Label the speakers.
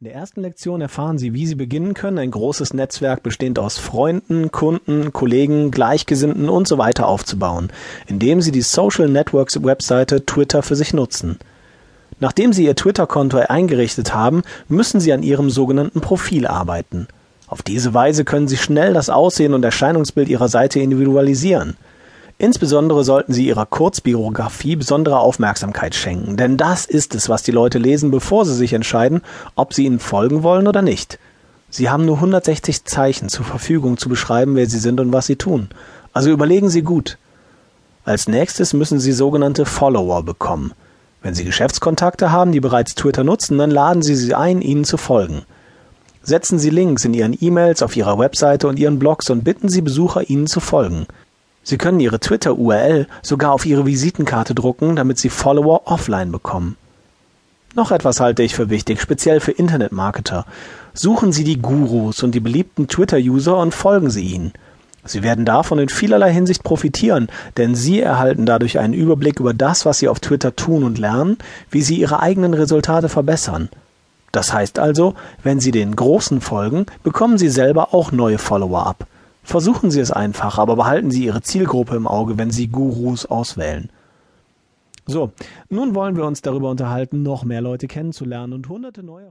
Speaker 1: In der ersten Lektion erfahren Sie, wie Sie beginnen können, ein großes Netzwerk bestehend aus Freunden, Kunden, Kollegen, Gleichgesinnten und so weiter aufzubauen, indem Sie die Social Networks Webseite Twitter für sich nutzen. Nachdem Sie Ihr Twitter-Konto eingerichtet haben, müssen Sie an Ihrem sogenannten Profil arbeiten. Auf diese Weise können Sie schnell das Aussehen und Erscheinungsbild Ihrer Seite individualisieren. Insbesondere sollten Sie Ihrer Kurzbiografie besondere Aufmerksamkeit schenken, denn das ist es, was die Leute lesen, bevor sie sich entscheiden, ob sie Ihnen folgen wollen oder nicht. Sie haben nur 160 Zeichen zur Verfügung zu beschreiben, wer Sie sind und was Sie tun. Also überlegen Sie gut. Als nächstes müssen Sie sogenannte Follower bekommen. Wenn Sie Geschäftskontakte haben, die bereits Twitter nutzen, dann laden Sie sie ein, ihnen zu folgen. Setzen Sie Links in Ihren E-Mails, auf Ihrer Webseite und Ihren Blogs und bitten Sie Besucher, Ihnen zu folgen. Sie können Ihre Twitter-URL sogar auf Ihre Visitenkarte drucken, damit Sie Follower offline bekommen. Noch etwas halte ich für wichtig, speziell für Internetmarketer. Suchen Sie die Gurus und die beliebten Twitter-User und folgen Sie ihnen. Sie werden davon in vielerlei Hinsicht profitieren, denn Sie erhalten dadurch einen Überblick über das, was Sie auf Twitter tun und lernen, wie Sie Ihre eigenen Resultate verbessern. Das heißt also, wenn Sie den Großen folgen, bekommen Sie selber auch neue Follower ab. Versuchen Sie es einfach, aber behalten Sie Ihre Zielgruppe im Auge, wenn Sie Gurus auswählen. So, nun wollen wir uns darüber unterhalten, noch mehr Leute kennenzulernen und hunderte neue